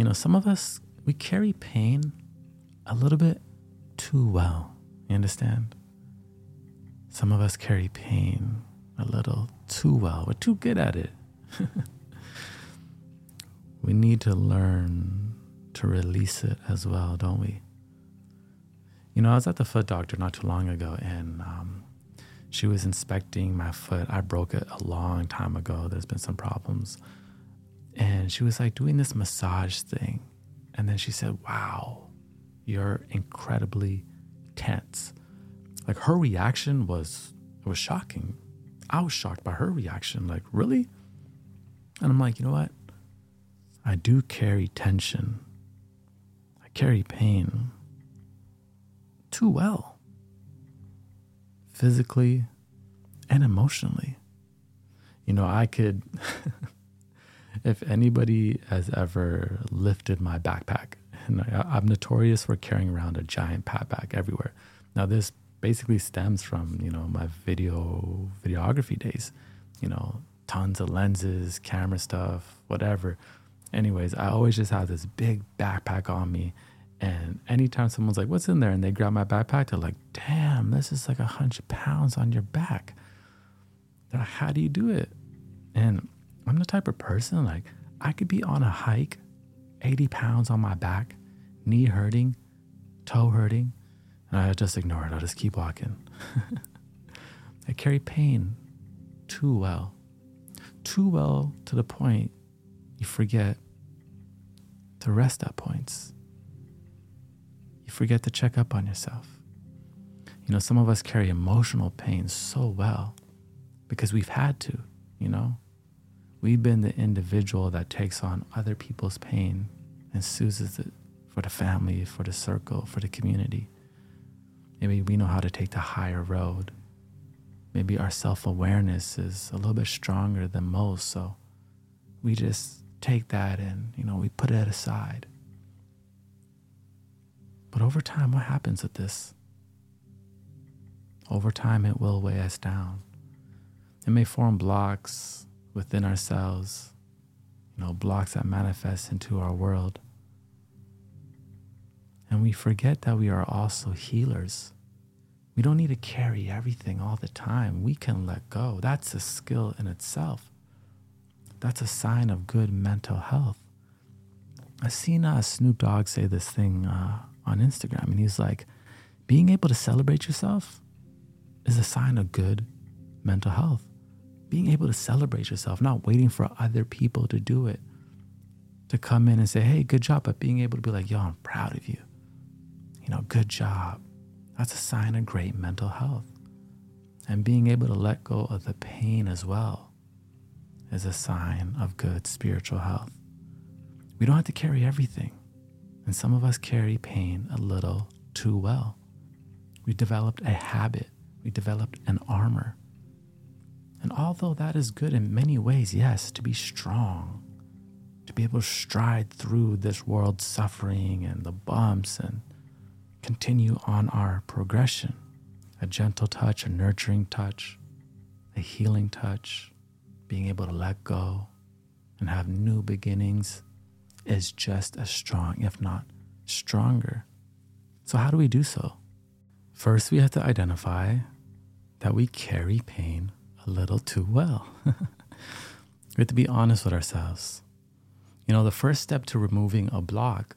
You know, some of us, we carry pain a little bit too well. You understand? Some of us carry pain a little too well. We're too good at it. we need to learn to release it as well, don't we? You know, I was at the foot doctor not too long ago and um, she was inspecting my foot. I broke it a long time ago. There's been some problems. And she was like doing this massage thing. And then she said, Wow, you're incredibly tense. Like her reaction was it was shocking. I was shocked by her reaction. Like, really? And I'm like, you know what? I do carry tension. I carry pain too well, physically and emotionally. You know, I could, if anybody has ever lifted my backpack, and I, am notorious for carrying around a giant backpack everywhere. Now, this basically stems from you know my video videography days you know tons of lenses camera stuff whatever. Anyways i always just have this big backpack on me and anytime someone's like what's in there? and they grab my backpack they're like damn this is like a hundred pounds on your back. Like how do you do it? And i'm the type of person like i could be on a hike 80 pounds on my back knee hurting toe hurting and I just ignore it. I'll just keep walking. I carry pain too well. Too well to the point you forget to rest at points. You forget to check up on yourself. You know, some of us carry emotional pain so well because we've had to, you know. We've been the individual that takes on other people's pain and soothes it for the family, for the circle, for the community. Maybe we know how to take the higher road. Maybe our self awareness is a little bit stronger than most. So we just take that and, you know, we put it aside. But over time, what happens with this? Over time, it will weigh us down. It may form blocks within ourselves, you know, blocks that manifest into our world. And we forget that we are also healers. We don't need to carry everything all the time. We can let go. That's a skill in itself. That's a sign of good mental health. I seen uh, Snoop Dogg say this thing uh, on Instagram, and he's like, being able to celebrate yourself is a sign of good mental health. Being able to celebrate yourself, not waiting for other people to do it, to come in and say, hey, good job, but being able to be like, yo, I'm proud of you you know, good job. That's a sign of great mental health. And being able to let go of the pain as well is a sign of good spiritual health. We don't have to carry everything. And some of us carry pain a little too well. We developed a habit, we developed an armor. And although that is good in many ways, yes, to be strong, to be able to stride through this world's suffering and the bumps and continue on our progression a gentle touch, a nurturing touch, a healing touch, being able to let go and have new beginnings is just as strong, if not stronger. So, how do we do so? First, we have to identify that we carry pain a little too well. we have to be honest with ourselves. You know, the first step to removing a block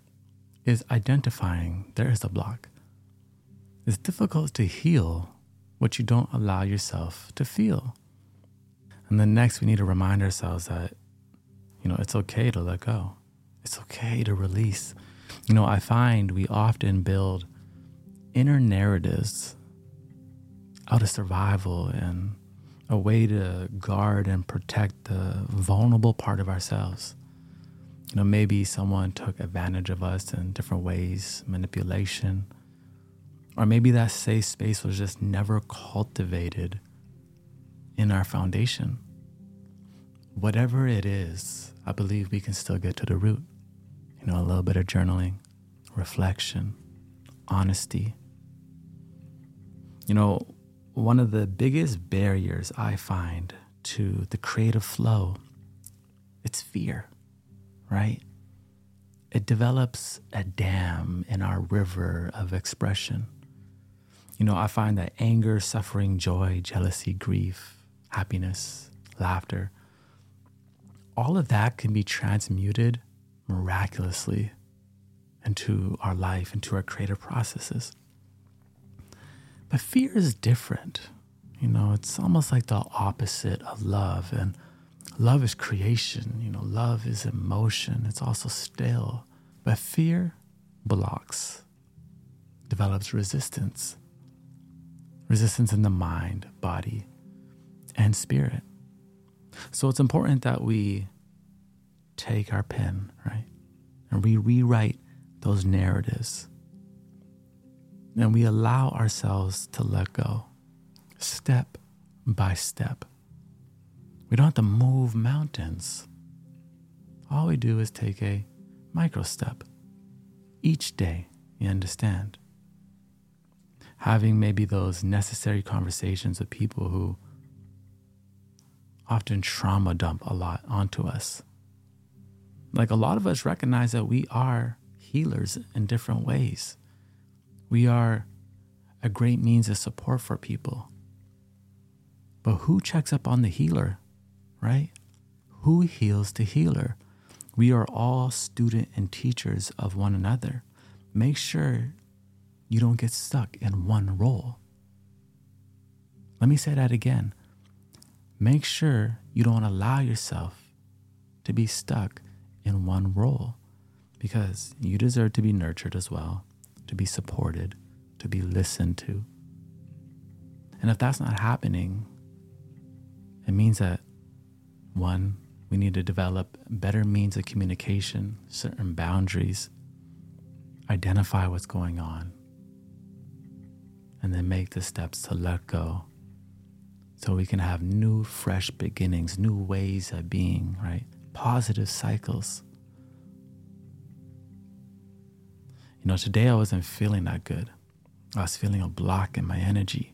is identifying there is a block. It's difficult to heal what you don't allow yourself to feel. And then next, we need to remind ourselves that, you know, it's okay to let go. It's okay to release. You know, I find we often build inner narratives out of survival and a way to guard and protect the vulnerable part of ourselves you know, maybe someone took advantage of us in different ways, manipulation, or maybe that safe space was just never cultivated in our foundation. Whatever it is, I believe we can still get to the root. You know, a little bit of journaling, reflection, honesty. You know, one of the biggest barriers I find to the creative flow, it's fear right? it develops a dam in our river of expression. You know, I find that anger, suffering, joy, jealousy, grief, happiness, laughter, all of that can be transmuted miraculously into our life, into our creative processes. But fear is different. You know, it's almost like the opposite of love. And love is creation, you know, love is emotion, it's also still. But fear blocks, develops resistance, resistance in the mind, body, and spirit. So it's important that we take our pen, right? And we rewrite those narratives. And we allow ourselves to let go step by step. We don't have to move mountains. All we do is take a micro step each day, you understand? Having maybe those necessary conversations with people who often trauma dump a lot onto us. Like a lot of us recognize that we are healers in different ways. We are a great means of support for people. But who checks up on the healer, right? Who heals the healer? We are all student and teachers of one another. Make sure you don't get stuck in one role. Let me say that again. Make sure you don't allow yourself to be stuck in one role because you deserve to be nurtured as well, to be supported, to be listened to. And if that's not happening, it means that one, we need to develop better means of communication, certain boundaries, identify what's going on, and then make the steps to let go so we can have new, fresh beginnings, new ways of being, right? Positive cycles. You know, today I wasn't feeling that good. I was feeling a block in my energy.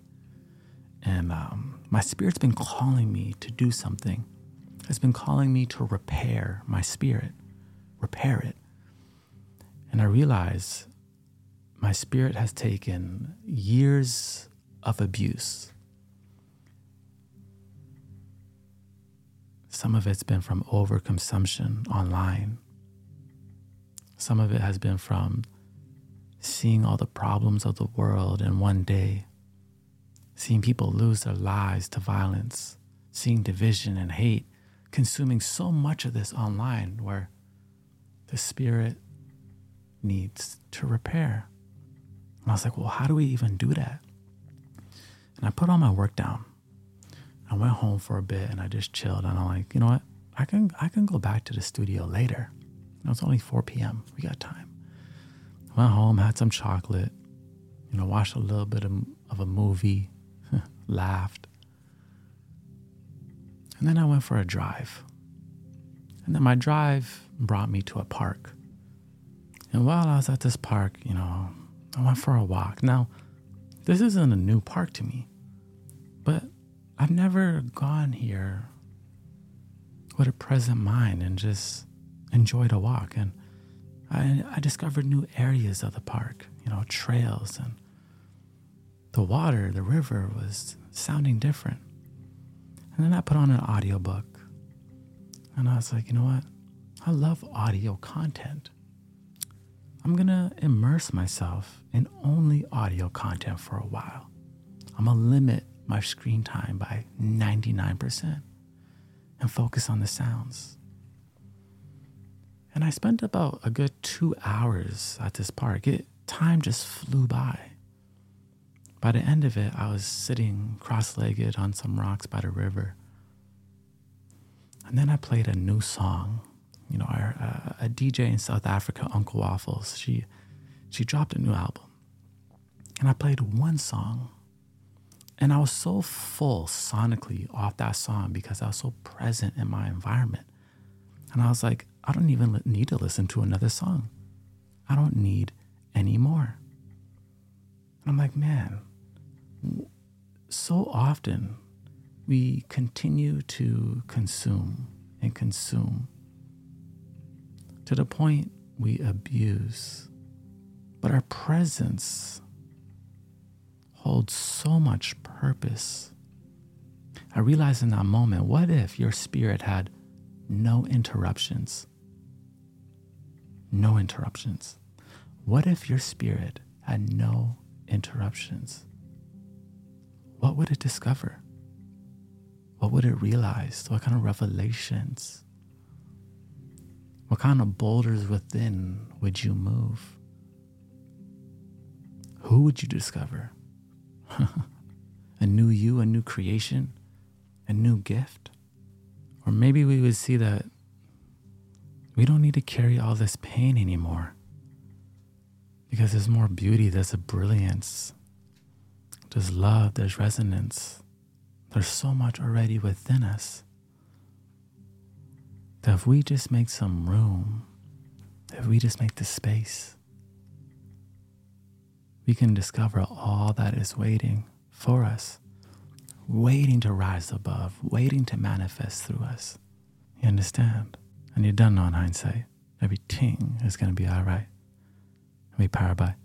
And um, my spirit's been calling me to do something It's been calling me to repair my spirit, repair it. And I realize my spirit has taken years of abuse. Some of it's been from overconsumption online. Some of it has been from seeing all the problems of the world in one day, seeing people lose their lives to violence, seeing division and hate consuming so much of this online where the spirit needs to repair. And I was like, well, how do we even do that? And I put all my work down. I went home for a bit and I just chilled. And I'm like, you know what? I can I can go back to the studio later. You know, it's only 4 p.m. We got time. Went home, had some chocolate, you know, watched a little bit of, of a movie, laughed. And then I went for a drive. And then my drive brought me to a park. And while I was at this park, you know, I went for a walk. Now, this isn't a new park to me, but I've never gone here with a present mind and just enjoyed a walk. And I, I discovered new areas of the park, you know, trails and the water, the river was sounding different. And then I put on an audiobook. And I was like, you know what? I love audio content. I'm going to immerse myself in only audio content for a while. I'm going to limit my screen time by 99% and focus on the sounds. And I spent about a good two hours at this park. It, time just flew by. By the end of it, I was sitting cross legged on some rocks by the river. And then I played a new song. You know, our, uh, a DJ in South Africa, Uncle Waffles, she, she dropped a new album. And I played one song. And I was so full sonically off that song because I was so present in my environment. And I was like, I don't even need to listen to another song. I don't need any more. And I'm like, man, so often we continue to consume and consume to the point we abuse. But our presence holds so much purpose. I realized in that moment what if your spirit had no interruptions? No interruptions. What if your spirit had no interruptions? What would it discover? What would it realize? What kind of revelations? What kind of boulders within would you move? Who would you discover? a new you, a new creation, a new gift? Or maybe we would see that we don't need to carry all this pain anymore because there's more beauty, there's a brilliance, there's love, there's resonance. There's so much already within us that if we just make some room, if we just make the space, we can discover all that is waiting for us, waiting to rise above, waiting to manifest through us. You understand? And you're done on Hindzsight. Everything is going to be all right. And be powered by.